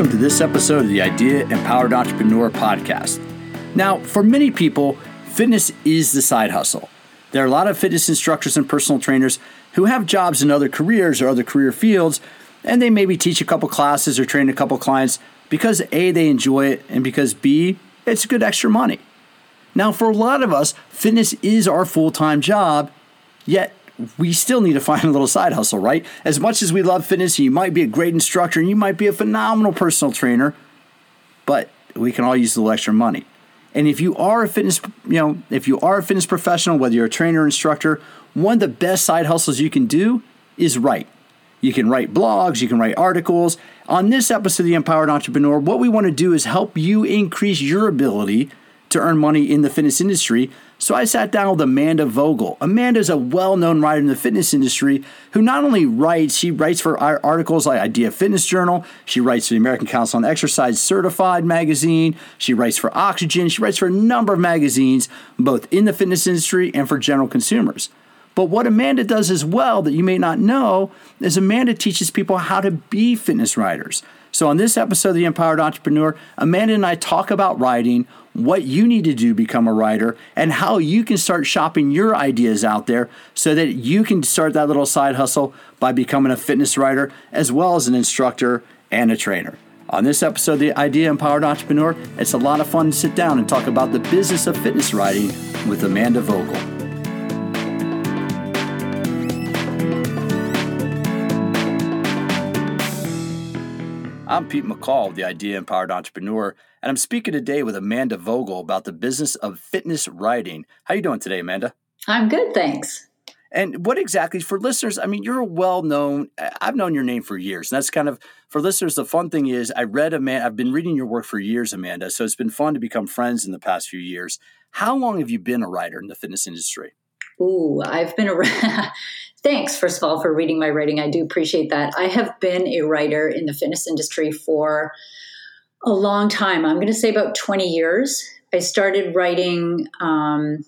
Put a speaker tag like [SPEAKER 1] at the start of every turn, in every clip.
[SPEAKER 1] welcome to this episode of the Idea Empowered Entrepreneur podcast. Now, for many people, fitness is the side hustle. There are a lot of fitness instructors and personal trainers who have jobs in other careers or other career fields, and they maybe teach a couple classes or train a couple clients because A, they enjoy it, and because B, it's good extra money. Now, for a lot of us, fitness is our full time job, yet we still need to find a little side hustle, right? As much as we love fitness, and you might be a great instructor and you might be a phenomenal personal trainer, but we can all use a little extra money. And if you are a fitness, you know, if you are a fitness professional, whether you're a trainer or instructor, one of the best side hustles you can do is write. You can write blogs, you can write articles. On this episode of The Empowered Entrepreneur, what we want to do is help you increase your ability to earn money in the fitness industry so I sat down with Amanda Vogel. Amanda is a well known writer in the fitness industry who not only writes, she writes for articles like Idea Fitness Journal, she writes for the American Council on Exercise Certified magazine, she writes for Oxygen, she writes for a number of magazines, both in the fitness industry and for general consumers. But what Amanda does as well that you may not know is Amanda teaches people how to be fitness writers. So, on this episode of The Empowered Entrepreneur, Amanda and I talk about writing, what you need to do to become a writer, and how you can start shopping your ideas out there so that you can start that little side hustle by becoming a fitness writer as well as an instructor and a trainer. On this episode of The Idea Empowered Entrepreneur, it's a lot of fun to sit down and talk about the business of fitness writing with Amanda Vogel. I'm Pete McCall, the Idea Empowered Entrepreneur, and I'm speaking today with Amanda Vogel about the business of fitness writing. How you doing today, Amanda?
[SPEAKER 2] I'm good, thanks.
[SPEAKER 1] And what exactly for listeners? I mean, you're a well-known. I've known your name for years, and that's kind of for listeners. The fun thing is, I read Amanda. I've been reading your work for years, Amanda. So it's been fun to become friends in the past few years. How long have you been a writer in the fitness industry?
[SPEAKER 2] Ooh, I've been a. Thanks, first of all, for reading my writing. I do appreciate that. I have been a writer in the fitness industry for a long time. I'm going to say about 20 years. I started writing um,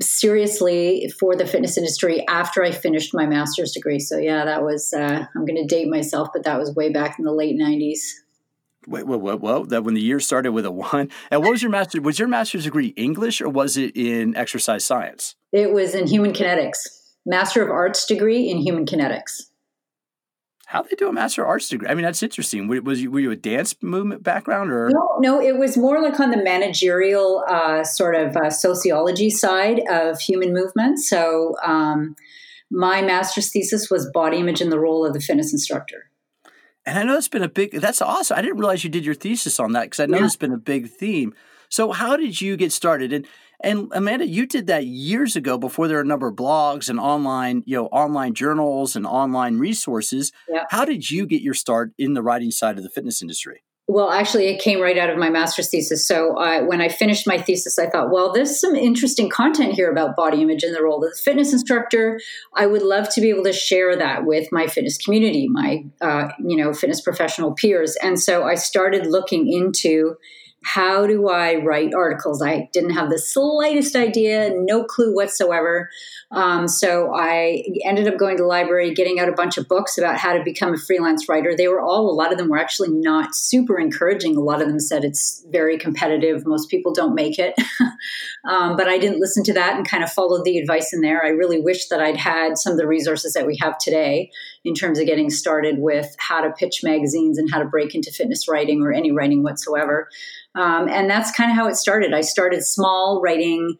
[SPEAKER 2] seriously for the fitness industry after I finished my master's degree. So, yeah, that was, uh, I'm going to date myself, but that was way back in the late 90s.
[SPEAKER 1] Wait, whoa, whoa, whoa! That when the year started with a one, and what was your master? Was your master's degree English or was it in exercise science?
[SPEAKER 2] It was in human kinetics. Master of Arts degree in human kinetics.
[SPEAKER 1] How they do a Master of Arts degree? I mean, that's interesting. Was you were you a dance movement background or
[SPEAKER 2] no? No, it was more like on the managerial uh, sort of uh, sociology side of human movement. So um, my master's thesis was body image and the role of the fitness instructor.
[SPEAKER 1] And I know it's been a big. That's awesome. I didn't realize you did your thesis on that because I know yeah. it's been a big theme. So how did you get started? And and Amanda, you did that years ago before there were a number of blogs and online, you know, online journals and online resources. Yeah. How did you get your start in the writing side of the fitness industry?
[SPEAKER 2] Well, actually, it came right out of my master's thesis. So uh, when I finished my thesis, I thought, well, there's some interesting content here about body image and the role of the fitness instructor. I would love to be able to share that with my fitness community, my uh, you know fitness professional peers. And so I started looking into how do I write articles? I didn't have the slightest idea, no clue whatsoever. Um, so I ended up going to the library, getting out a bunch of books about how to become a freelance writer. They were all, a lot of them were actually not super encouraging. A lot of them said it's very competitive. Most people don't make it. um, but I didn't listen to that and kind of followed the advice in there. I really wish that I'd had some of the resources that we have today in terms of getting started with how to pitch magazines and how to break into fitness writing or any writing whatsoever. Um, and that's kind of how it started. I started small, writing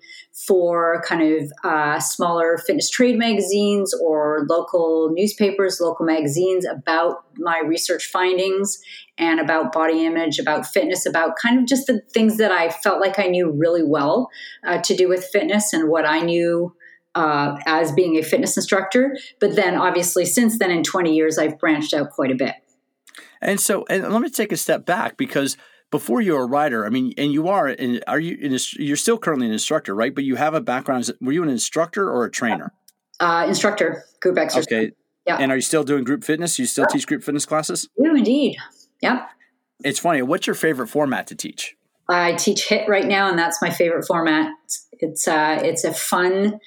[SPEAKER 2] for kind of uh, smaller fitness trade magazines or local newspapers, local magazines about my research findings and about body image, about fitness, about kind of just the things that I felt like I knew really well uh, to do with fitness and what I knew. Uh, as being a fitness instructor, but then obviously since then in 20 years, I've branched out quite a bit.
[SPEAKER 1] And so, and let me take a step back because before you're a writer, I mean, and you are, and are you? You're still currently an instructor, right? But you have a background. Were you an instructor or a trainer?
[SPEAKER 2] Uh, instructor, group exercise.
[SPEAKER 1] Okay. Yeah. And are you still doing group fitness? You still yeah. teach group fitness classes?
[SPEAKER 2] do indeed. Yeah.
[SPEAKER 1] It's funny. What's your favorite format to teach?
[SPEAKER 2] I teach HIIT right now, and that's my favorite format. It's uh, it's a fun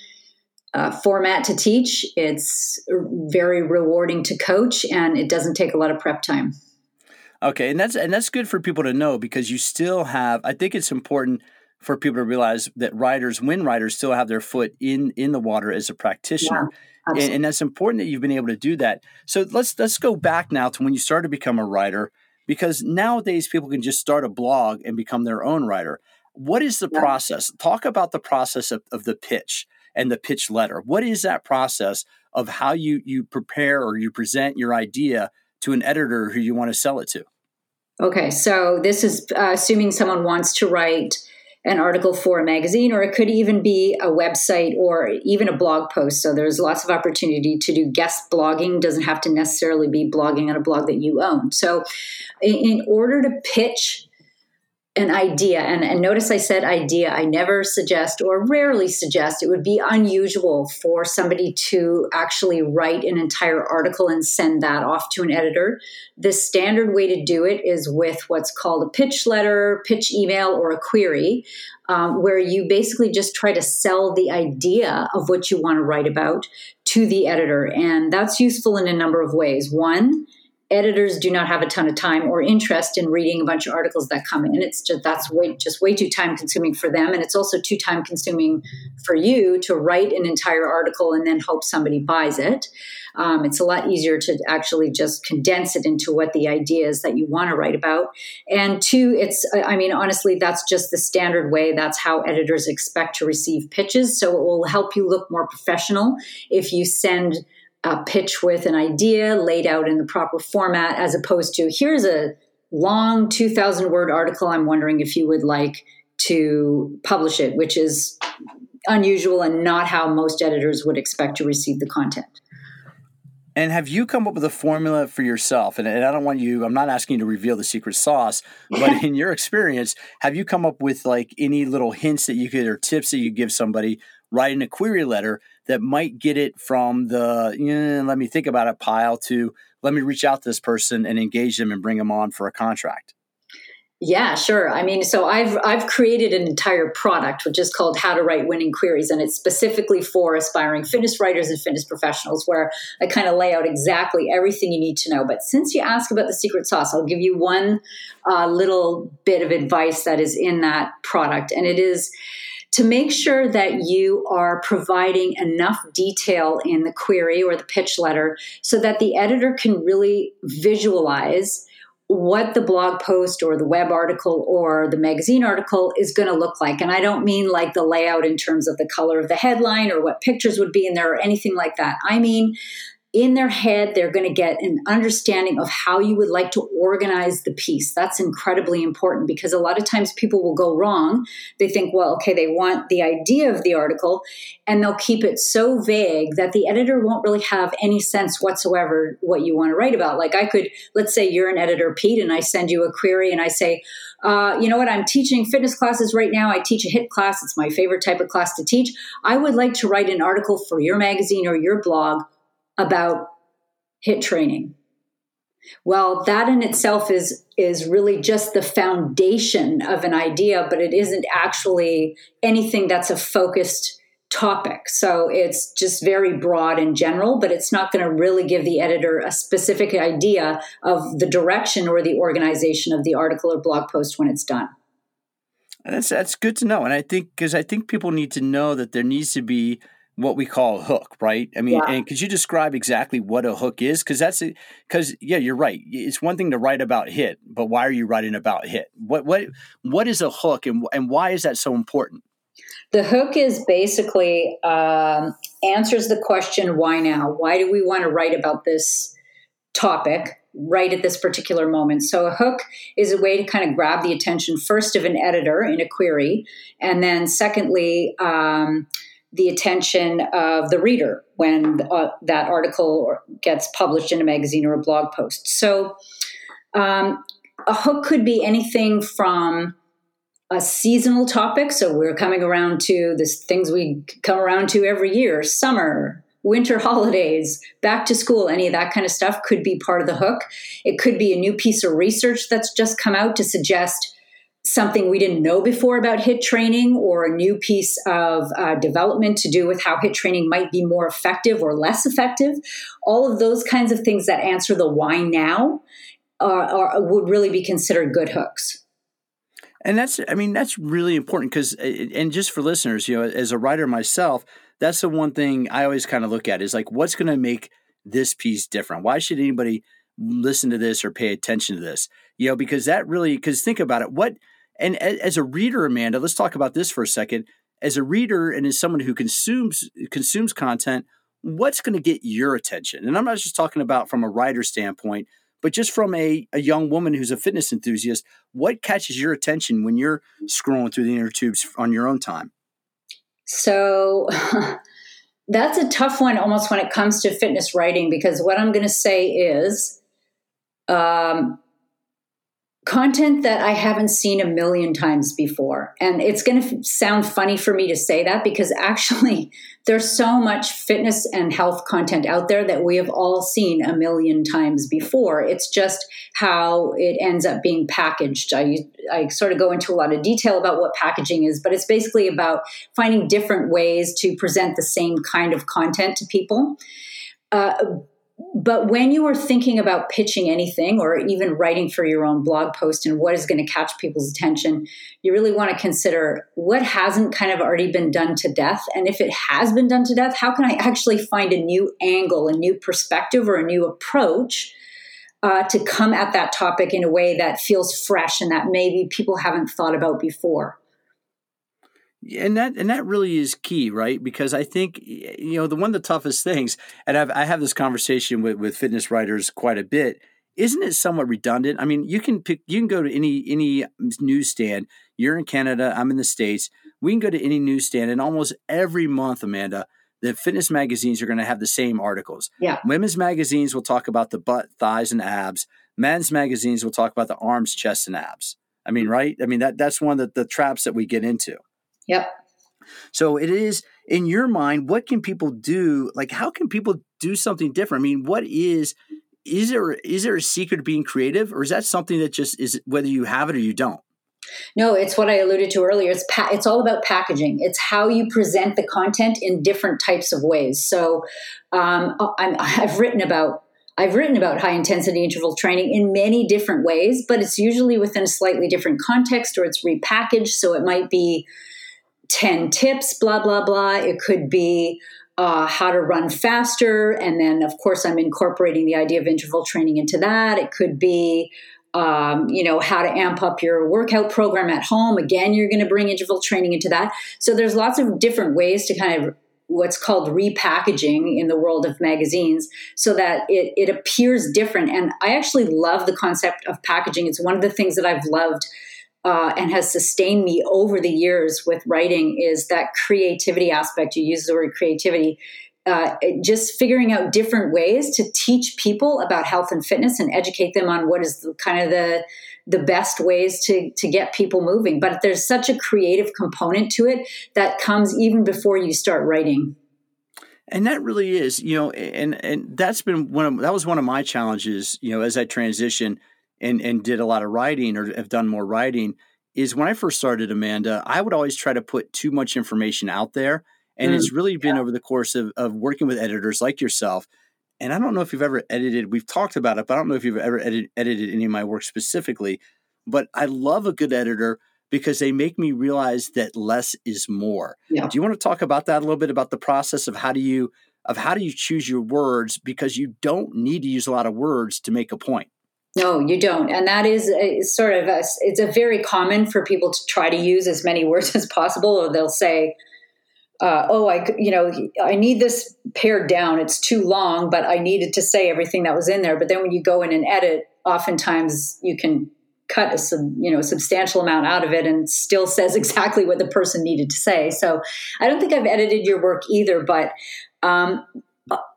[SPEAKER 2] uh, format to teach. It's very rewarding to coach, and it doesn't take a lot of prep time.
[SPEAKER 1] Okay, and that's and that's good for people to know because you still have. I think it's important for people to realize that writers, when writers, still have their foot in in the water as a practitioner. Yeah, and, and that's important that you've been able to do that. So let's let's go back now to when you started to become a writer, because nowadays people can just start a blog and become their own writer. What is the yeah. process? Talk about the process of, of the pitch and the pitch letter. What is that process of how you you prepare or you present your idea to an editor who you want to sell it to?
[SPEAKER 2] Okay, so this is uh, assuming someone wants to write an article for a magazine, or it could even be a website or even a blog post. So there's lots of opportunity to do guest blogging. Doesn't have to necessarily be blogging on a blog that you own. So, in order to pitch an idea. And, and notice i said idea. I never suggest or rarely suggest. It would be unusual for somebody to actually write an entire article and send that off to an editor. The standard way to do it is with what's called a pitch letter pitch email or a query um, where you basically just try to sell the idea of what you want to write about to the editor. And that's useful in a number of ways. One editors do not have a ton of time or interest in reading a bunch of articles that come in. It's just that's way just way too time consuming for them, and it's also too time consuming for you to write an entire article and then hope somebody buys it. Um, it's a lot easier to actually just condense it into what the idea is that you want to write about. And two, it's I mean honestly, that's just the standard way. That's how editors expect to receive pitches. So it will help you look more professional if you send a pitch with an idea laid out in the proper format as opposed to here's a long 2000 word article. I'm wondering if you would like to publish it which is unusual and not how most editors would expect to receive the content.
[SPEAKER 1] And have you come up with a formula for yourself? And, and, I don't want you, I'm not asking you to reveal the secret sauce, but in your experience, have you come up with like any little hints that you could or tips that you give somebody? Writing a query letter that might get it from the eh, let me think about it pile to let me reach out to this person and engage them and bring them on for a contract
[SPEAKER 2] yeah, sure. I mean, so I've I've created an entire product which is called How to Write Winning Queries, and it's specifically for aspiring fitness writers and fitness professionals, where I kind of lay out exactly everything you need to know. But since you ask about the secret sauce, I'll give you one uh, little bit of advice that is in that product, and it is to make sure that you are providing enough detail in the query or the pitch letter so that the editor can really visualize what the blog post or the web article or the magazine article is going to look like. And I don't mean like the layout in terms of the color of the headline or what pictures would be in there or anything like that. I mean in their head, they're going to get an understanding of how you would like to organize the piece. That's incredibly important because a lot of times people will go wrong. They think, well, okay, they want the idea of the article, and they'll keep it so vague that the editor won't really have any sense whatsoever what you want to write about. Like I could, let's say you're an editor, Pete, and I send you a query and I say, uh, you know what, I'm teaching fitness classes right now. I teach a HIIT class. It's my favorite type of class to teach. I would like to write an article for your magazine or your blog about HIIT training. Well, that in itself is is really just the foundation of an idea, but it isn't actually anything that's a focused topic. So it's just very broad in general, but it's not going to really give the editor a specific idea of the direction or the organization of the article or blog post when it's done.
[SPEAKER 1] That's that's good to know, and I think because I think people need to know that there needs to be what we call a hook, right? I mean, yeah. and could you describe exactly what a hook is? Because that's because yeah, you're right. It's one thing to write about HIIT, but why are you writing about HIIT? What what what is a hook, and and why is that so important?
[SPEAKER 2] The hook is basically um, answers the question why now? Why do we want to write about this topic? right at this particular moment. So a hook is a way to kind of grab the attention first of an editor in a query, and then secondly, um, the attention of the reader when uh, that article gets published in a magazine or a blog post. So, um, a hook could be anything from a seasonal topic. So, we're coming around to this things we come around to every year summer, winter holidays, back to school, any of that kind of stuff could be part of the hook. It could be a new piece of research that's just come out to suggest something we didn't know before about HIIT training or a new piece of uh, development to do with how HIIT training might be more effective or less effective all of those kinds of things that answer the why now are, would really be considered good hooks.
[SPEAKER 1] And that's, I mean, that's really important because, and just for listeners, you know, as a writer myself, that's the one thing I always kind of look at is like, what's going to make this piece different? Why should anybody listen to this or pay attention to this? You know, because that really, because think about it, what, and as a reader, Amanda, let's talk about this for a second. As a reader and as someone who consumes consumes content, what's going to get your attention? And I'm not just talking about from a writer standpoint, but just from a, a young woman who's a fitness enthusiast, what catches your attention when you're scrolling through the inner tubes on your own time?
[SPEAKER 2] So that's a tough one almost when it comes to fitness writing, because what I'm going to say is um, content that I haven't seen a million times before. And it's going to f- sound funny for me to say that because actually there's so much fitness and health content out there that we have all seen a million times before. It's just how it ends up being packaged. I, I sort of go into a lot of detail about what packaging is, but it's basically about finding different ways to present the same kind of content to people. Uh, but when you are thinking about pitching anything or even writing for your own blog post and what is going to catch people's attention, you really want to consider what hasn't kind of already been done to death. And if it has been done to death, how can I actually find a new angle, a new perspective, or a new approach uh, to come at that topic in a way that feels fresh and that maybe people haven't thought about before?
[SPEAKER 1] And that and that really is key right? Because i think you know the one of the toughest things and I've, i have this conversation with, with fitness writers quite a bit isn't it somewhat redundant? I mean you can pick you can go to any any um, newsstand. You're in canada i'm in the states. We can go to any newsstand and almost every month amanda the fitness magazines are going to have the same articles.
[SPEAKER 2] Yeah.
[SPEAKER 1] Women's magazines will talk about the butt thighs and abs. Men's magazines will talk about the arms chest and abs. I mean mm. right? I mean that that's one of the, the traps that we get into
[SPEAKER 2] Yep.
[SPEAKER 1] So it is in your mind, what can people do? Like, how can people do something different? I mean, what is is there is there a secret to being creative, or is that something that just is whether you have it or you don't?
[SPEAKER 2] No, it's what I alluded to earlier. It's pa- it's all about packaging. It's how you present the content in different types of ways. So, um, i have written about I've written about high intensity interval training in many different ways, but it's usually within a slightly different context or it's repackaged. So it might be 10 tips, blah, blah, blah. It could be uh, how to run faster. And then, of course, I'm incorporating the idea of interval training into that. It could be, um, you know, how to amp up your workout program at home. Again, you're going to bring interval training into that. So there's lots of different ways to kind of what's called repackaging in the world of magazines so that it, it appears different. And I actually love the concept of packaging. It's one of the things that I've loved uh, and has sustained me over the years with writing is that creativity aspect. You use the word creativity. Uh, just figuring out different ways to teach people about health and fitness and educate them on what is the, kind of the the best ways to to get people moving. But there's such a creative component to it that comes even before you start writing.
[SPEAKER 1] And that really is, you know, and and that's been one of that was one of my challenges, you know, as I transition and and did a lot of writing or have done more writing is when I first started Amanda, I would always try to put too much information out there. And mm, it's really been yeah. over the course of, of working with editors like yourself. And I don't know if you've ever edited, we've talked about it, but I don't know if you've ever edit, edited any of my work specifically. But I love a good editor because they make me realize that less is more. Yeah. Do you want to talk about that a little bit about the process of how do you of how do you choose your words because you don't need to use a lot of words to make a point?
[SPEAKER 2] No, you don't. And that is a, sort of a, it's a very common for people to try to use as many words as possible, or they'll say, uh, oh, I, you know, I need this pared down. It's too long, but I needed to say everything that was in there. But then when you go in and edit, oftentimes you can cut a you know substantial amount out of it and still says exactly what the person needed to say. So I don't think I've edited your work either, but um,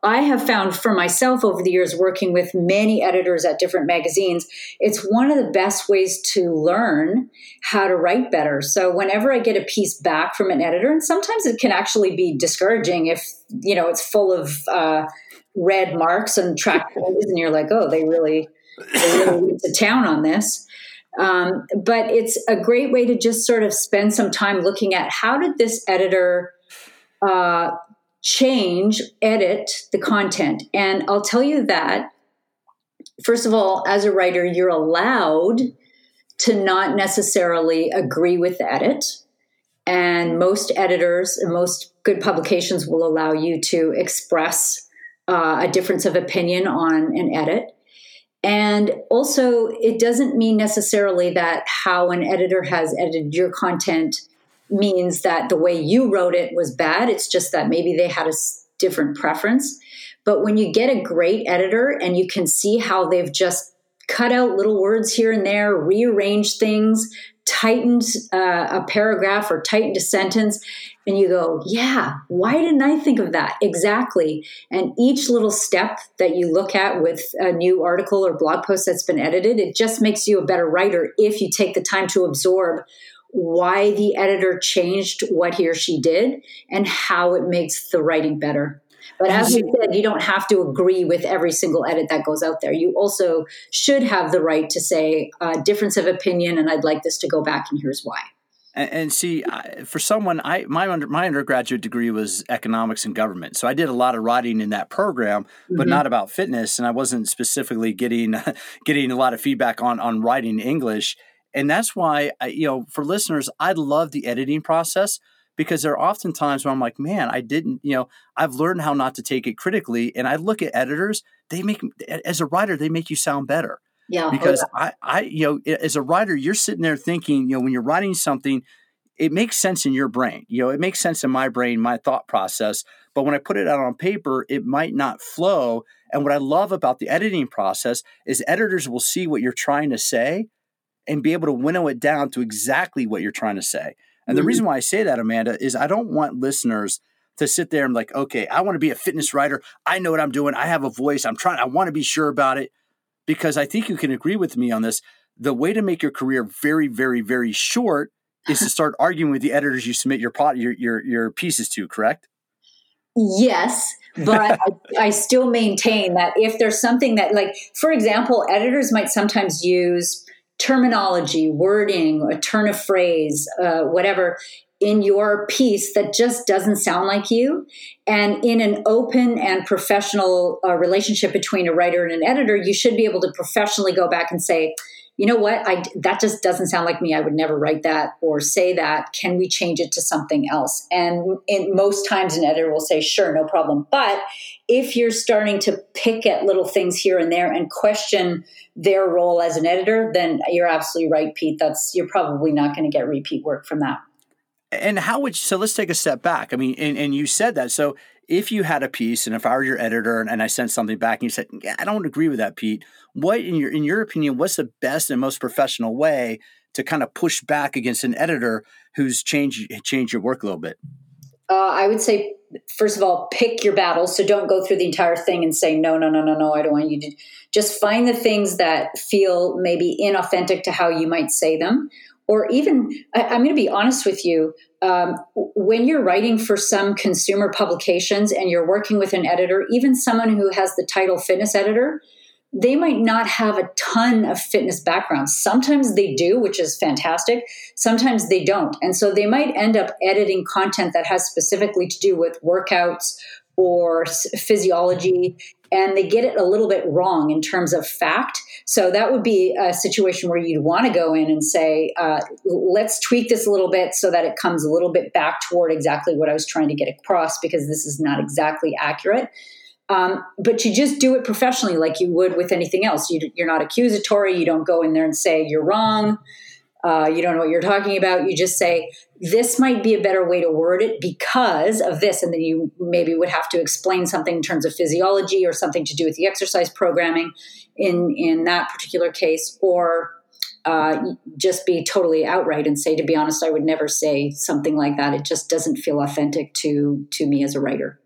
[SPEAKER 2] I have found for myself over the years working with many editors at different magazines, it's one of the best ways to learn how to write better. So whenever I get a piece back from an editor, and sometimes it can actually be discouraging if you know it's full of uh, red marks and track and you're like, oh, they really they really went to town on this. Um, but it's a great way to just sort of spend some time looking at how did this editor uh, change, edit the content. And I'll tell you that first of all, as a writer, you're allowed to not necessarily agree with the edit. And most editors and most good publications will allow you to express uh, a difference of opinion on an edit. And also, it doesn't mean necessarily that how an editor has edited your content means that the way you wrote it was bad. It's just that maybe they had a different preference. But when you get a great editor and you can see how they've just cut out little words here and there, rearranged things, tightened uh, a paragraph or tightened a sentence, and you go, yeah, why didn't I think of that? Exactly. And each little step that you look at with a new article or blog post that's been edited, it just makes you a better writer if you take the time to absorb why the editor changed what he or she did and how it makes the writing better. But as you said, you don't have to agree with every single edit that goes out there. You also should have the right to say, uh, difference of opinion, and I'd like this to go back, and here's why.
[SPEAKER 1] And, and see, I, for someone, I my under, my undergraduate degree was economics and government, so I did a lot of writing in that program, but mm-hmm. not about fitness, and I wasn't specifically getting getting a lot of feedback on on writing English. And that's why, I, you know, for listeners, I love the editing process because there are often times where I'm like, man, I didn't, you know, I've learned how not to take it critically. And I look at editors, they make, as a writer, they make you sound better.
[SPEAKER 2] Yeah.
[SPEAKER 1] Oh, because I, I, you know, as a writer, you're sitting there thinking, you know, when you're writing something, it makes sense in your brain. You know, it makes sense in my brain, my thought process. But when I put it out on paper, it might not flow. And what I love about the editing process is editors will see what you're trying to say and be able to winnow it down to exactly what you're trying to say. And the mm-hmm. reason why I say that, Amanda, is I don't want listeners to sit there and like, okay, I want to be a fitness writer. I know what I'm doing. I have a voice. I'm trying, I want to be sure about it. Because I think you can agree with me on this. The way to make your career very, very, very short is to start arguing with the editors you submit your pot your your, your pieces to, correct?
[SPEAKER 2] Yes, but I, I, still maintain that if there's something that, like, for example, editors might sometimes use terminology, wording, a turn of phrase, uh, whatever in your piece that just doesn't sound like you. And in an open and professional uh, relationship between a writer and an editor, you should be able to professionally go back and say, you know what? I that just doesn't sound like me. I would never write that or say that. Can we change it to something else? And in, most times an editor will say sure no problem. But if you're starting to pick at little things here and there and question their role as an editor then you're absolutely right pete. That's you're probably not going to get repeat work from that
[SPEAKER 1] and how would so let's take a step back i mean and, and you said that so if you had a piece and if I were your editor and, and I sent something back and you said, yeah, I don't agree with that, Pete, what in your in your opinion, what's the best and most professional way to kind of push back against an editor who's changed changed your work a little bit?
[SPEAKER 2] Uh, I would say, first of all, pick your battles. So don't go through the entire thing and say, no, no, no, no, no, I don't want you to. Just find the things that feel maybe inauthentic to how you might say them or even I, am going to be honest with you um, when you're writing for some consumer publications and you're working with an editor even someone who has the title fitness editor they might not have a ton of fitness background. Sometimes they do which is fantastic. Sometimes they don't. And so they might end up editing content that has specifically to do with workouts or physiology and they get it a little bit wrong in terms of fact. So that would be a situation where you'd want to go in and say, uh, let's tweak this a little bit so that it comes a little bit back toward exactly what I was trying to get across because this is not exactly accurate. Um, but you just do it professionally like you would with anything else. You, are not accusatory. You don't go in there and say you're wrong. Uh, you don't know what you're talking about. You just say, this might be a better way to word it because of this. And then you maybe would have to explain something in terms of physiology or something to do with the exercise programming in, in that particular case, or uh, just be totally outright and say, to be honest, I would never say something like that. It just doesn't feel authentic to, to me as a writer.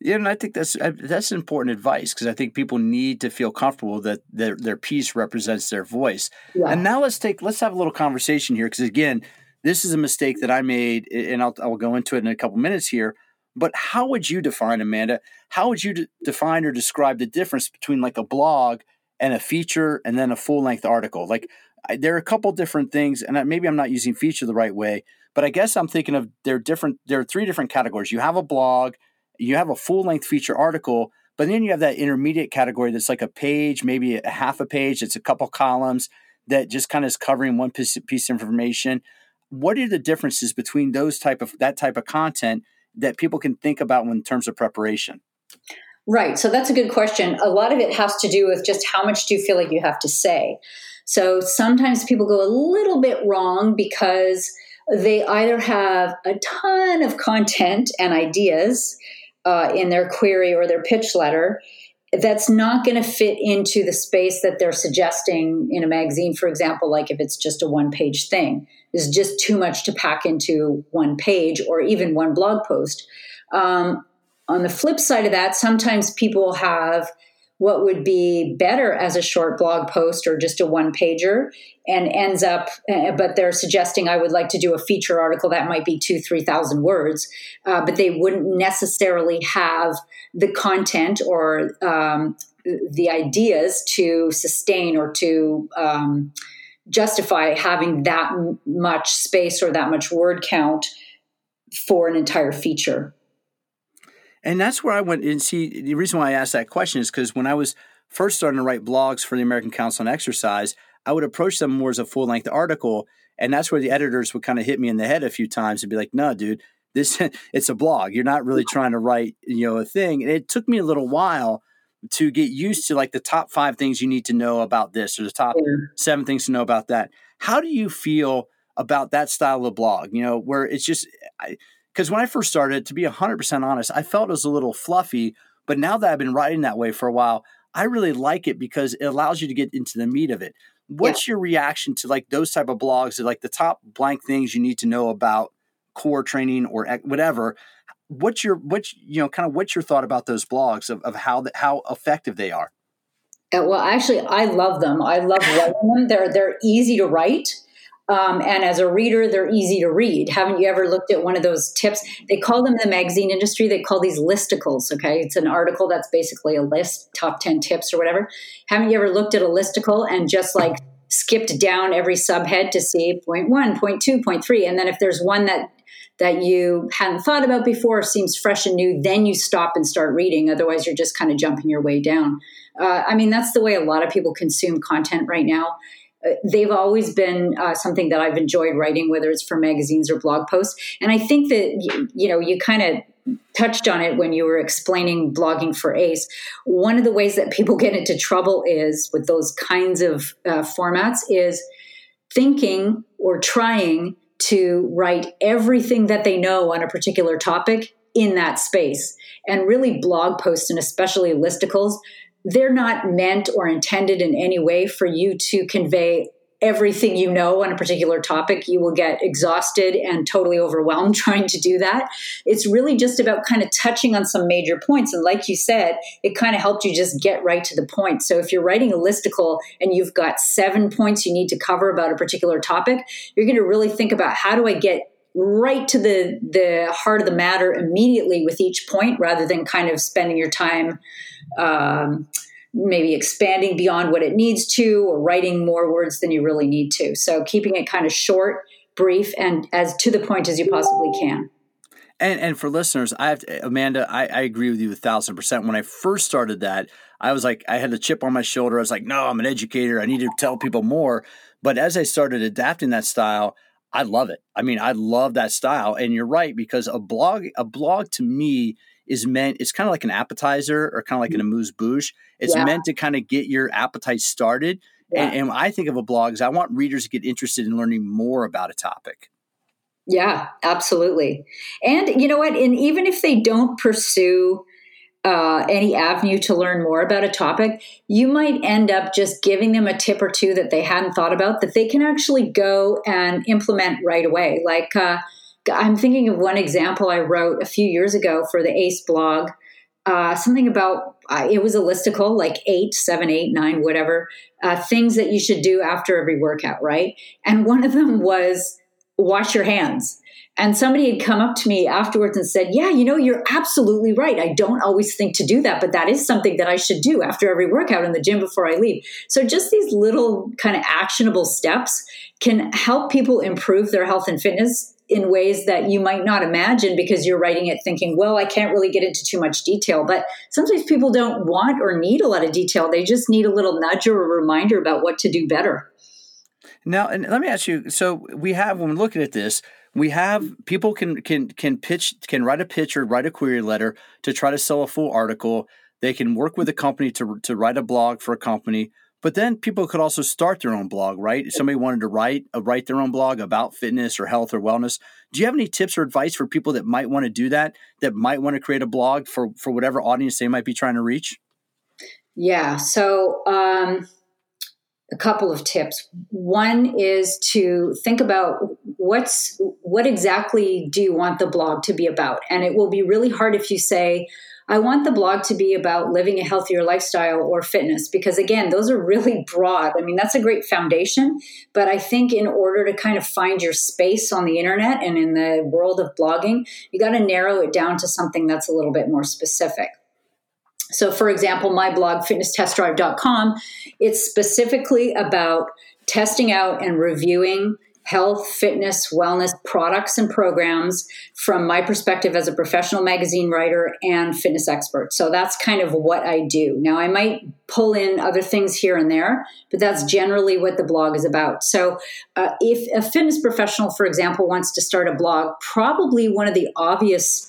[SPEAKER 1] Yeah, and I think that's that's important advice because I think people need to feel comfortable that their their piece represents their voice. Yeah. And now let's take let's have a little conversation here because again, this is a mistake that I made, and I'll I'll go into it in a couple minutes here. But how would you define Amanda? How would you de- define or describe the difference between like a blog and a feature and then a full length article? Like I, there are a couple different things, and maybe I'm not using feature the right way, but I guess I'm thinking of there are different. There are three different categories. You have a blog you have a full length feature article, But then you have that intermediate category that's like a page, maybe a half a page. It's a couple columns that just kind of is covering one piece, piece of information. What are the differences between those type of that type of content that people can think about in terms of preparation?
[SPEAKER 2] Right. So that's a good question. A lot of it has to do with just how much do you feel like you have to say. So sometimes people go a little bit wrong because they either have a ton of content and ideas uh, in their query or their pitch letter that's not going to fit into the space that they're suggesting in a magazine, for example, like if it's just a one page thing. There's just too much to pack into one page or even one blog post. Um, on the flip side of that, sometimes people have what would be better as a short blog post or just a one pager and ends up uh, but they're suggesting i would like to do a feature article that might be two three thousand words uh, but they wouldn't necessarily have the content or um, the ideas to sustain or to um, justify having that much space or that much word count for an entire feature
[SPEAKER 1] and that's where I went and see the reason why I asked that question is because when I was first starting to write blogs for the American Council on Exercise, I would approach them more as a full length article. And that's where the editors would kind of hit me in the head a few times and be like, no, dude, this it's a blog. You're not really trying to write, you know, a thing. And it took me a little while to get used to like the top five things you need to know about this or the top yeah. seven things to know about that. How do you feel about that style of blog? You know, where it's just I, because when I first started, to be 100% honest, I felt it was a little fluffy. But now that I've been writing that way for a while, I really like it because it allows you to get into the meat of it. What's yeah. your reaction to like those type of blogs, like the top blank things you need to know about core training or whatever? What's your what's you know kind of what's your thought about those blogs of, of how the, how effective they are?
[SPEAKER 2] Uh, well, actually, I love them. I love writing them. They're they're easy to write. Um, and as a reader, they're easy to read. Haven't you ever looked at one of those tips? They call them in the magazine industry, they call these listicles. Okay. It's an article that's basically a list, top 10 tips or whatever. Haven't you ever looked at a listicle and just like skipped down every subhead to see point one, point two, point three? And then if there's one that that you hadn't thought about before seems fresh and new, then you stop and start reading. Otherwise, you're just kind of jumping your way down. Uh, I mean, that's the way a lot of people consume content right now they've always been uh, something that I've enjoyed writing, whether it's for magazines or blog posts. And I think that you, you know you kind of touched on it when you were explaining blogging for ACE. One of the ways that people get into trouble is with those kinds of uh, formats is thinking or trying to write everything that they know on a particular topic in that space. And really, blog posts and especially listicles they're not meant or intended in any way for you to convey everything you know on a particular topic. You will get exhausted and totally overwhelmed trying to do that. It's really just about kind of touching on some major points. And like you said, it kind of helped you just get right to the point. So if you're writing a listicle and you've got seven points you need to cover about a particular topic, you're going to really think about how do I get right to the the heart of the matter immediately with each point rather than kind of spending your time um, maybe expanding beyond what it needs to or writing more words than you really need to. So keeping it kind of short brief and as to the point as you possibly can.
[SPEAKER 1] And and for listeners i have to, amanda I, I agree with you a thousand percent. When i first started that i was like i had a chip on my shoulder. I was like no i'm an educator. I need to tell people more. But as i started adapting that style I love it. I mean, I love that style. And you're right, because a blog, a blog to me is meant, it's kind of like an appetizer or kind of like an mm-hmm. amuse bouche. It's yeah. meant to kind of get your appetite started. Yeah. And, and I think of a blog as I want readers to get interested in learning more about a topic.
[SPEAKER 2] Yeah, absolutely. And you know what? And even if they don't pursue uh, any avenue to learn more about a topic, you might end up just giving them a tip or two that they hadn't thought about that they can actually go and implement right away. Like, uh, I'm thinking of one example I wrote a few years ago for the ACE blog. Uh, something about uh, it was a listicle like eight, seven, eight, nine, whatever uh, things that you should do after every workout, right? And one of them was wash your hands. And somebody had come up to me afterwards and said, Yeah, you know, you're absolutely right. I don't always think to do that, but that is something that I should do after every workout in the gym before I leave. So, just these little kind of actionable steps can help people improve their health and fitness in ways that you might not imagine because you're writing it thinking, well, I can't really get into too much detail. But sometimes people don't want or need a lot of detail. They just need a little nudge or a reminder about what to do better.
[SPEAKER 1] Now, and let me ask you. So we have when we're looking at this, we have people can can can pitch can write a pitch or write a query letter to try to sell a full article. They can work with a company to to write a blog for a company. But then people could also start their own blog, right? If somebody wanted to write uh, write their own blog about fitness or health or wellness. Do you have any tips or advice for people that might want to do that? That might want to create a blog for for whatever audience they might be trying to reach?
[SPEAKER 2] Yeah. So um, a couple of tips. One is to think about what's what exactly do you want the blog to be about, and it will be really hard if you say. I want the blog to be about living a healthier lifestyle or fitness because, again, those are really broad. I mean, that's a great foundation. But I think in order to kind of find your space on the internet and in the world of blogging, you got to narrow it down to something that's a little bit more specific. So, for example, my blog, fitnesstestdrive.com, it's specifically about testing out and reviewing health, fitness, wellness products and programs from my perspective as a professional magazine writer and fitness expert. So that's kind of what I do. Now, I might pull in other things here and there, but that's generally what the blog is about. So, uh, if a fitness professional, for example, wants to start a blog, probably one of the obvious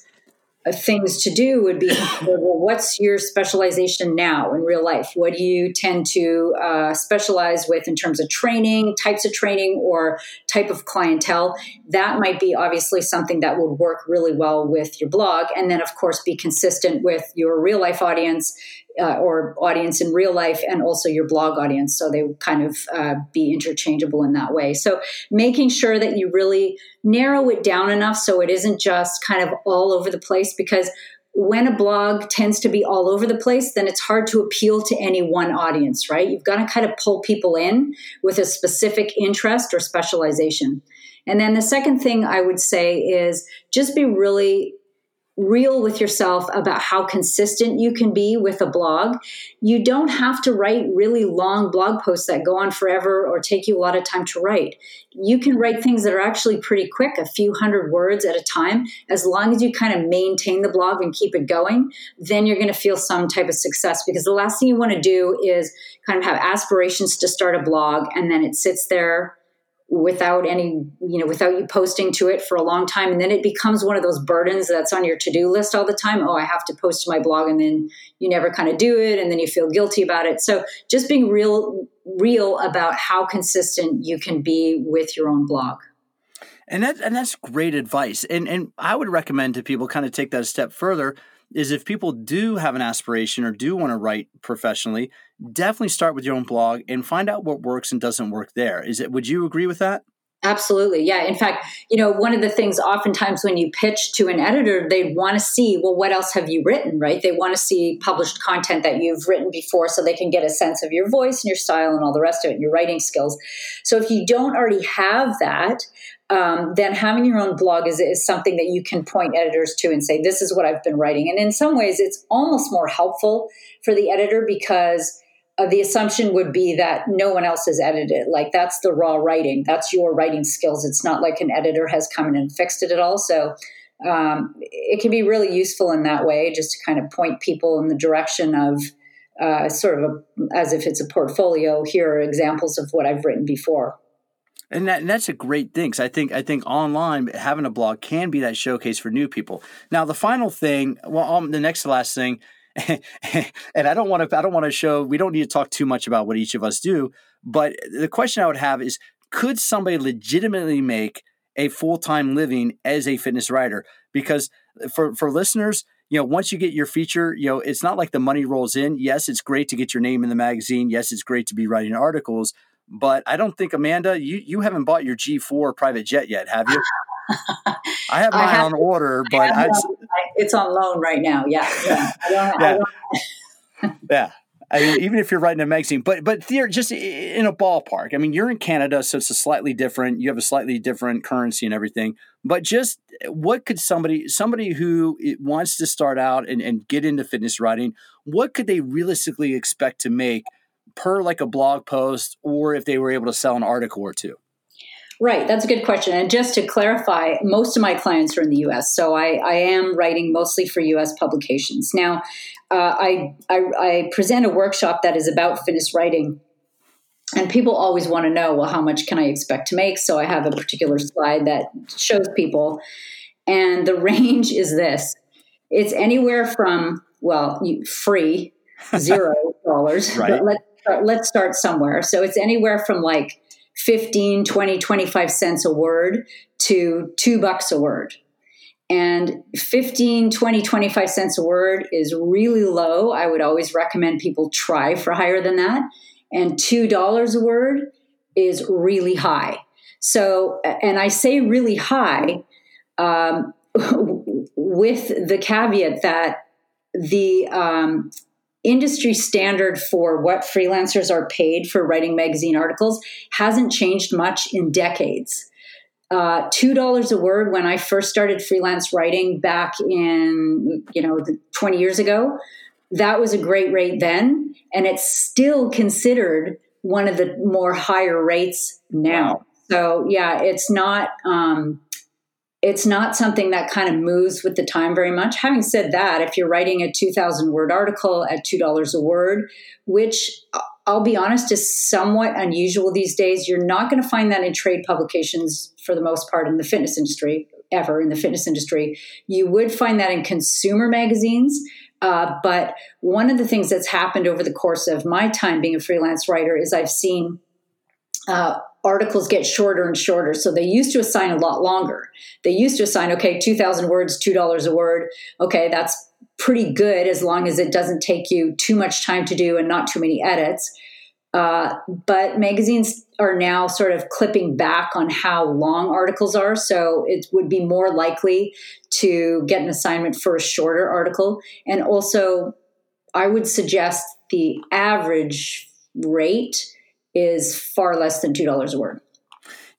[SPEAKER 2] things to do would be well, what's your specialization now in real life? What do you tend to uh, specialize with in terms of training types of training or type of clientele? That might be obviously something that would work really well with your blog and then of course be consistent with your real life audience uh, or audience in real life and also your blog audience. So they kind of uh, be interchangeable in that way. So making sure that you really narrow it down enough so it isn't just kind of all over the place because when a blog tends to be all over the place, then it's hard to appeal to any one audience, right? You've got to kind of pull people in with a specific interest or specialization. And then the second thing I would say is just be really real with yourself about how consistent you can be with a blog. You don't have to write really long blog posts that go on forever or take you a lot of time to write. You can write things that are actually pretty quick, a few hundred words at a time. As long as you kind of maintain the blog and keep it going, then you're going to feel some type of success because the last thing you want to do is kind of have aspirations to start a blog and then it sits there without any you know without you posting to it for a long time. And then it becomes one of those burdens that's on your to-do list all the time. Oh i have to post to my blog and then you never kind of do it and then you feel guilty about it. So just being real real about how consistent you can be with your own blog.
[SPEAKER 1] And that and that's great advice. And and i would recommend to people kind of take that a step further is if people do have an aspiration or do want to write professionally, definitely start with your own blog and find out what works and doesn't work there. Is it would you agree with that?
[SPEAKER 2] Absolutely. Yeah. In fact, you know, one of the things oftentimes when you pitch to an editor, they want to see, well, what else have you written, right? They want to see published content that you've written before so they can get a sense of your voice and your style and all the rest of it, and your writing skills. So if you don't already have that, um, then having your own blog is, is something that you can point editors to and say, this is what I've been writing. And in some ways, it's almost more helpful for the editor because uh, the assumption would be that no one else has edited. It. Like that's the raw writing, that's your writing skills. It's not like an editor has come in and fixed it at all. So um, it can be really useful in that way, just to kind of point people in the direction of uh, sort of a, as if it's a portfolio. Here are examples of what I've written before.
[SPEAKER 1] And, that, and that's a great thing. Cause I think I think online having a blog can be that showcase for new people. Now the final thing, well, um, the next to last thing, and I don't want to I don't want to show. We don't need to talk too much about what each of us do. But the question I would have is, could somebody legitimately make a full time living as a fitness writer? Because for for listeners, you know, once you get your feature, you know, it's not like the money rolls in. Yes, it's great to get your name in the magazine. Yes, it's great to be writing articles. But I don't think Amanda, you you haven't bought your G4 private jet yet, have you? I have mine I have, on order, but I
[SPEAKER 2] it's on loan right now. Yeah, yeah. I don't, yeah.
[SPEAKER 1] I don't. yeah. I mean, even if you're writing a magazine, but but there, just in a ballpark. I mean, you're in Canada, so it's a slightly different. You have a slightly different currency and everything. But just what could somebody somebody who wants to start out and, and get into fitness writing, what could they realistically expect to make per like a blog post or if they were able to sell an article or two?
[SPEAKER 2] Right, that's a good question. And just to clarify, most of my clients are in the US, so I, I am writing mostly for US publications. Now, uh, I, I, I present a workshop that is about fitness writing and people always want to know well how much can i expect to make so i have a particular slide that shows people and the range is this it's anywhere from well free zero dollars right. let's, let's start somewhere. So it's anywhere from like 15 20 25 cents a word to two bucks a word. And 15 20 25 cents a word is really low. I would always recommend people try for higher than that. And $2 a word is really high. So, and I say really high um, with the caveat that the um, industry standard for what freelancers are paid for writing magazine articles hasn't changed much in decades. Uh, two dollars a word when I first started freelance writing back in you know the, 20 years ago that was a great rate then, and it's still considered one of the more higher rates now. Wow. So yeah, it's not um, it's not something that kind of moves with the time very much. Having said that, if you're writing a 2,000 word article at two dollars a word, which I'll be honest is somewhat unusual these days, you're not going to find that in trade publications for the most part in the fitness industry ever in the fitness industry. You would find that in consumer magazines uh, but one of the things that's happened over the course of my time being a freelance writer is I've seen uh, articles get shorter and shorter. So they used to assign a lot longer. They used to assign, okay, 2,000 words, $2 a word. Okay, that's pretty good as long as it doesn't take you too much time to do and not too many edits. Uh, but magazines are now sort of clipping back on how long articles are. So it would be more likely to get an assignment for a shorter article. And also, I would suggest the average rate is far less than $2 a word.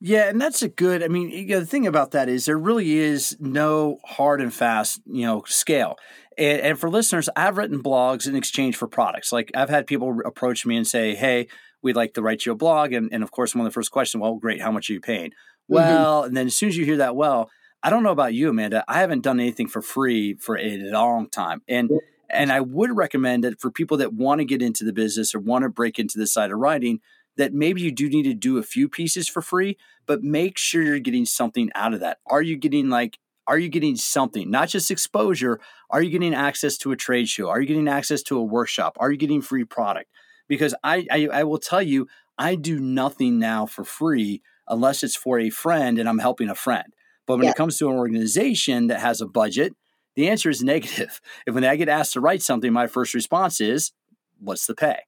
[SPEAKER 1] Yeah, and that's a good. I mean, you know, the thing about that is there really is no hard and fast, you know, scale. And, and, for listeners, I've written blogs in exchange for products. Like I've had people approach me and say, "Hey, we'd like to write you a blog," and, and of course, one of the first questions, "Well, great, how much are you paying?" Mm-hmm. Well, and then as soon as you hear that, well, I don't know about you, Amanda. I haven't done anything for free for a long time, and and I would recommend that for people that want to get into the business or want to break into the side of writing, that maybe you do need to do a few pieces for free, but make sure you're getting something out of that. Are you getting like are you getting something, not just exposure? Are you getting access to a trade show? Are you getting access to a workshop? Are you getting free product? Because I, I, I will tell you, I do nothing now for free unless it's for a friend and I'm helping a friend. But when yeah. it comes to an organization that has a budget, the answer is negative. If when I get asked to write something, my first response is, what's the pay?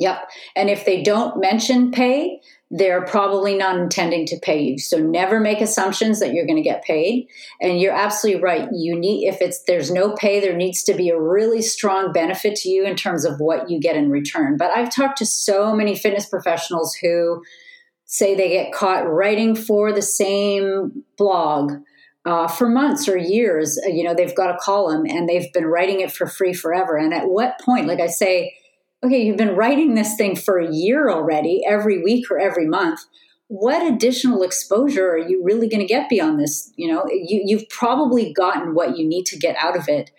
[SPEAKER 2] Yep. And if they don't mention pay, they're probably not intending to pay you. So never make assumptions that you're going to get paid. And you're absolutely right. You need if it's there's no pay, there needs to be a really strong benefit to you in terms of what you get in return. But I've talked to so many fitness professionals who say they get caught writing for the same blog uh, for months or years. You know, they've got a column and they've been writing it for free forever. And at what point, like I say, okay, you've been writing this thing for a year already, every week or every month. What additional exposure are you really going to get beyond this? You know, you, you've probably gotten what you need to get out of it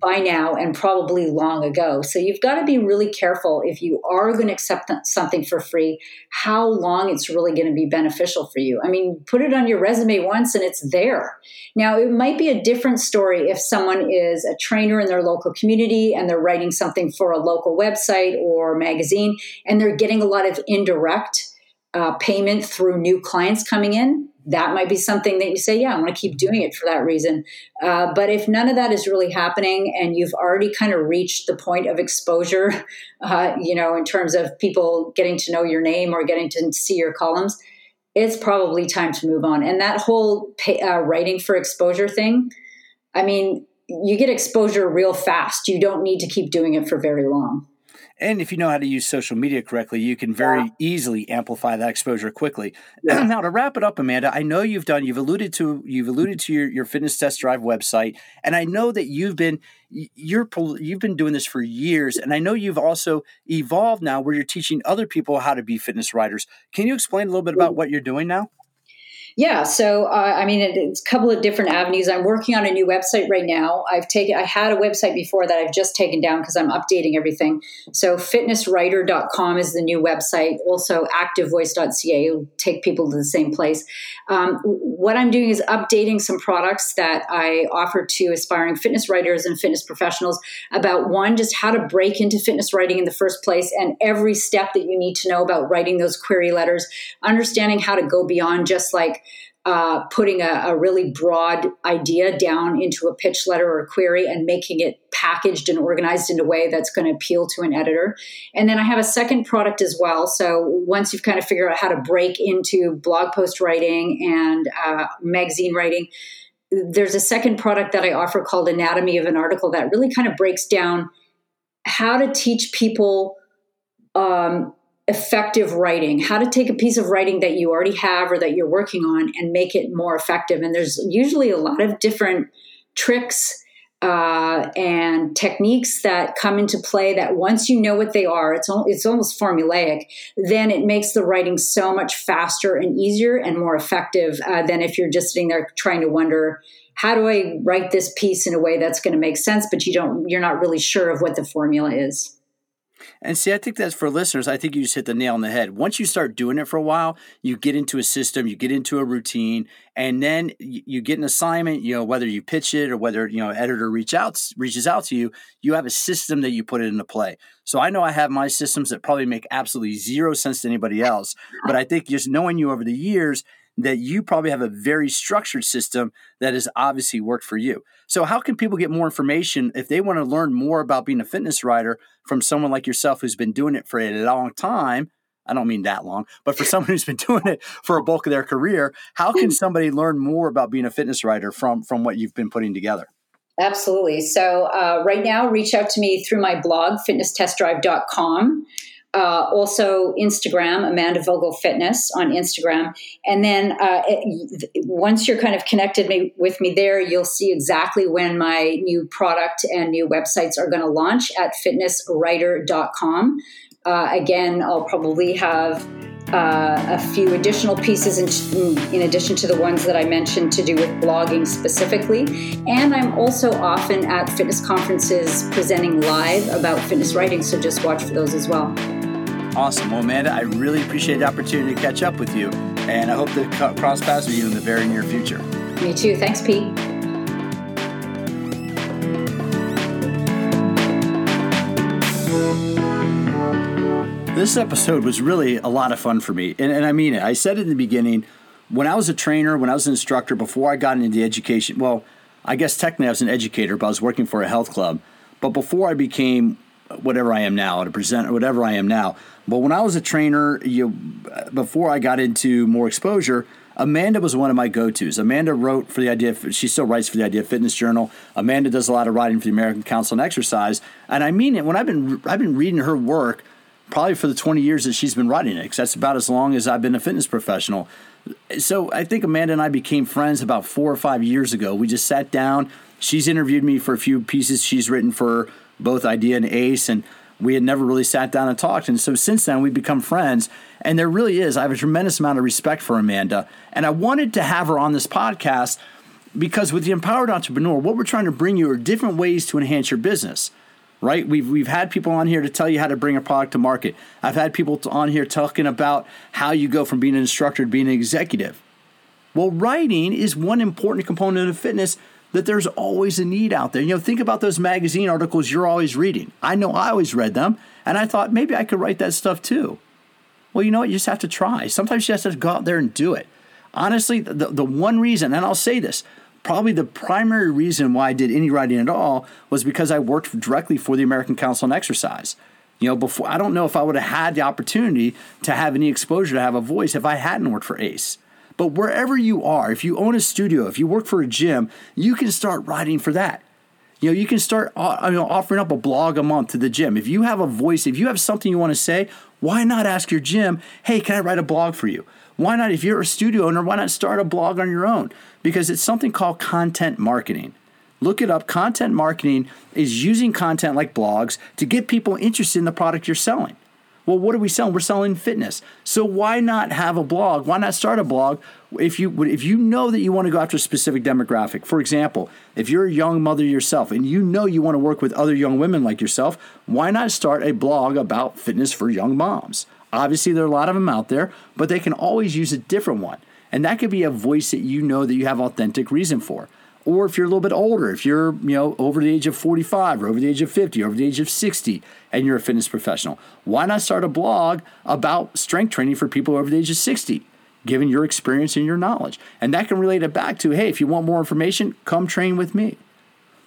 [SPEAKER 2] by now and probably long ago. So you've got to be really careful if you are going to accept something for free, how long it's really going to be beneficial for you. I mean, put it on your resume once and it's there. Now, it might be a different story if someone is a trainer in their local community and they're writing something for a local website or magazine and they're getting a lot of indirect uh, payment through new clients coming in that might be something that you say, yeah, I want to keep doing it for that reason. Uh, but if none of that is really happening and you've already kind of reached the point of exposure, uh, you know, in terms of people getting to know your name or getting to see your columns, it's probably time to move on. And that whole pay, uh, writing for exposure thing, I mean, you get exposure real fast. You don't need to keep doing it for very long.
[SPEAKER 1] And if you know how to use social media correctly, you can very yeah. easily amplify that exposure quickly. Yeah. now to wrap it up, Amanda, I know you've done, you've alluded to, you've alluded to your, your fitness test drive website. And I know that you've been, you're, you've been doing this for years. And I know you've also evolved now where you're teaching other people how to be fitness writers. Can you explain a little bit about what you're doing now?
[SPEAKER 2] Yeah, so uh, I mean, it's a couple of different avenues. I'm working on a new website right now. I've taken, I had a website before that I've just taken down because I'm updating everything. So fitnesswriter.com is the new website. Also, activevoice.ca will take people to the same place. Um, what I'm doing is updating some products that I offer to aspiring fitness writers and fitness professionals about one, just how to break into fitness writing in the first place, and every step that you need to know about writing those query letters, understanding how to go beyond just like uh, putting a, a, really broad idea down into a pitch letter or a query and making it packaged and organized in a way that's going to appeal to an editor. And then I have a second product as well. So once you've kind of figured out how to break into blog post writing and uh, magazine writing, there's a second product that I offer called Anatomy of an Article that really kind of breaks down how to teach people um, effective writing, how to take a piece of writing that you already have or that you're working on and make it more effective. And there's usually a lot of different tricks uh, and techniques that come into play that once you know what they are, it's, al- it's almost formulaic, then it makes the writing so much faster and easier and more effective uh, than if you're just sitting there trying to wonder, how do I write this piece in a way that's going to make sense, but you don't, you're not really sure of what the formula is.
[SPEAKER 1] And see, I think that's for listeners. I think you just hit the nail on the head. Once you start doing it for a while, you get into a system, you get into a routine, and then you get an assignment. You know, whether you pitch it or whether you know editor reach out reaches out to you, you have a system that you put it into play. So I know I have my systems that probably make absolutely zero sense to anybody else, but I think just knowing you over the years that you probably have a very structured system that has obviously worked for you. So, how can people get more information if they want to learn more about being a fitness rider from someone like yourself who's been doing it for a long time? I don't mean that long, but for someone who's been doing it for a bulk of their career, how can somebody learn more about being a fitness rider from from what you've been putting together?
[SPEAKER 2] Absolutely. So, uh, right now, reach out to me through my blog, fitnesstestdrive.com uh, also Instagram, Amanda Vogel Fitness on Instagram. And then uh, it, once you're kind of connected me, with me there, you'll see exactly when my new product and new websites are going to launch at fitnesswriter.com. Uh, again, I'll probably have uh, a few additional pieces in, in, addition to the ones that I mentioned to do with blogging specifically. And I'm also often at fitness conferences presenting live about fitness writing, so just watch for those as well.
[SPEAKER 1] Awesome. Well, Amanda, I really appreciate the opportunity to catch up with you, and I hope to cross paths with you in the very near future.
[SPEAKER 2] Me too. Thanks, Pete.
[SPEAKER 1] This episode was really a lot of fun for me, and, and I mean it. I said it in the beginning when I was a trainer, when I was an instructor, before I got into the education, well, I guess technically I was an educator, but I was working for a health club. But before I became whatever I am now, to present or whatever I am now. But when I was a trainer, you before I got into more exposure, Amanda was one of my go-tos. Amanda wrote for the idea. She still writes for the Idea Fitness Journal. Amanda does a lot of writing for the American Council on Exercise, and I mean it. When I've been I've been reading her work probably for the 20 years that she's been writing it, because that's about as long as I've been a fitness professional. So I think Amanda and I became friends about four or five years ago. We just sat down. She's interviewed me for a few pieces she's written for both Idea and Ace, and we had never really sat down and talked. And so since then, we've become friends. And there really is, I have a tremendous amount of respect for Amanda. And I wanted to have her on this podcast because with the Empowered Entrepreneur, what we're trying to bring you are different ways to enhance your business. Right? We've, we've had people on here to tell you how to bring a product to market. I've had people on here talking about how you go from being an instructor to being an executive. Well, writing is one important component of fitness that there's always a need out there. You know, think about those magazine articles you're always reading. I know I always read them, and I thought maybe I could write that stuff too. Well, you know what? You just have to try. Sometimes you just have to go out there and do it. Honestly, the, the one reason, and I'll say this, probably the primary reason why I did any writing at all was because I worked directly for the American Council on Exercise. You know, before I don't know if I would have had the opportunity to have any exposure to have a voice if I hadn't worked for ACE. But wherever you are, if you own a studio, if you work for a gym, you can start writing for that. You know, you can start uh, you know, offering up a blog a month to the gym. If you have a voice, if you have something you want to say, why not ask your gym, hey, can I write a blog for you? Why not, if you're a studio owner, why not start a blog on your own? Because it's something called content marketing. Look it up. Content marketing is using content like blogs to get people interested in the product you're selling. Well, what are we selling? We're selling fitness. So why not have a blog? Why not start a blog if you if you know that you want to go after a specific demographic? For example, if you're a young mother yourself and you know you want to work with other young women like yourself, why not start a blog about fitness for young moms? Obviously, there are a lot of them out there, but they can always use a different one. And that could be a voice that you know that you have authentic reason for. Or if you're a little bit older, if you're, you know, over the age of 45 or over the age of 50 or over the age of 60 and you're a fitness professional, why not start a blog about strength training for people over the age of 60? Given your experience and your knowledge. And that can relate it back to hey, if you want more information, come train with me.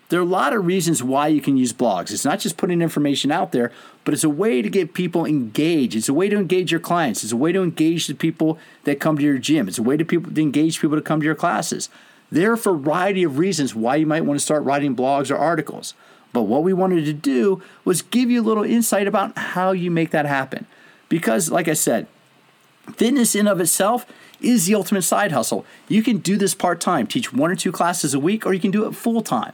[SPEAKER 1] There are a lot of reasons why you can use blogs. It's not just putting information out there, but it's a way to get people engaged. It's a way to engage your clients. It's a way to engage the people that come to your gym. It's a way to people to engage people to come to your classes. There are a variety of reasons why you might want to start writing blogs or articles. But what we wanted to do was give you a little insight about how you make that happen. Because, like I said, fitness in of itself is the ultimate side hustle. You can do this part time, teach one or two classes a week, or you can do it full time.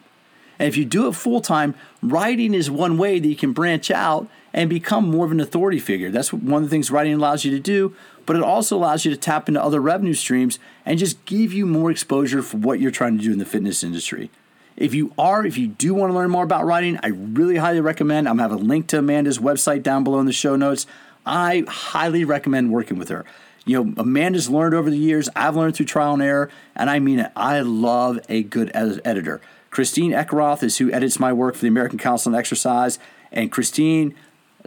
[SPEAKER 1] And if you do it full time, writing is one way that you can branch out and become more of an authority figure. That's one of the things writing allows you to do, but it also allows you to tap into other revenue streams and just give you more exposure for what you're trying to do in the fitness industry. If you are, if you do want to learn more about writing, I really highly recommend. I'm gonna have a link to Amanda's website down below in the show notes. I highly recommend working with her. You know, Amanda's learned over the years. I've learned through trial and error, and I mean it. I love a good editor. Christine Eckroth is who edits my work for the American Council on Exercise. And Christine,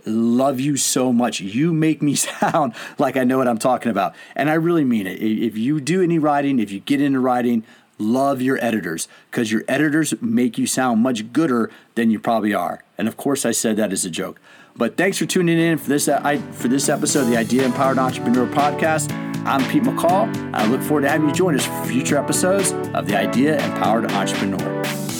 [SPEAKER 1] love you so much. You make me sound like I know what I'm talking about. And I really mean it. If you do any writing, if you get into writing, love your editors because your editors make you sound much gooder than you probably are. And of course, I said that as a joke. But thanks for tuning in for this uh, for this episode of the Idea Empowered Entrepreneur Podcast. I'm Pete McCall. I look forward to having you join us for future episodes of the Idea Empowered Entrepreneur.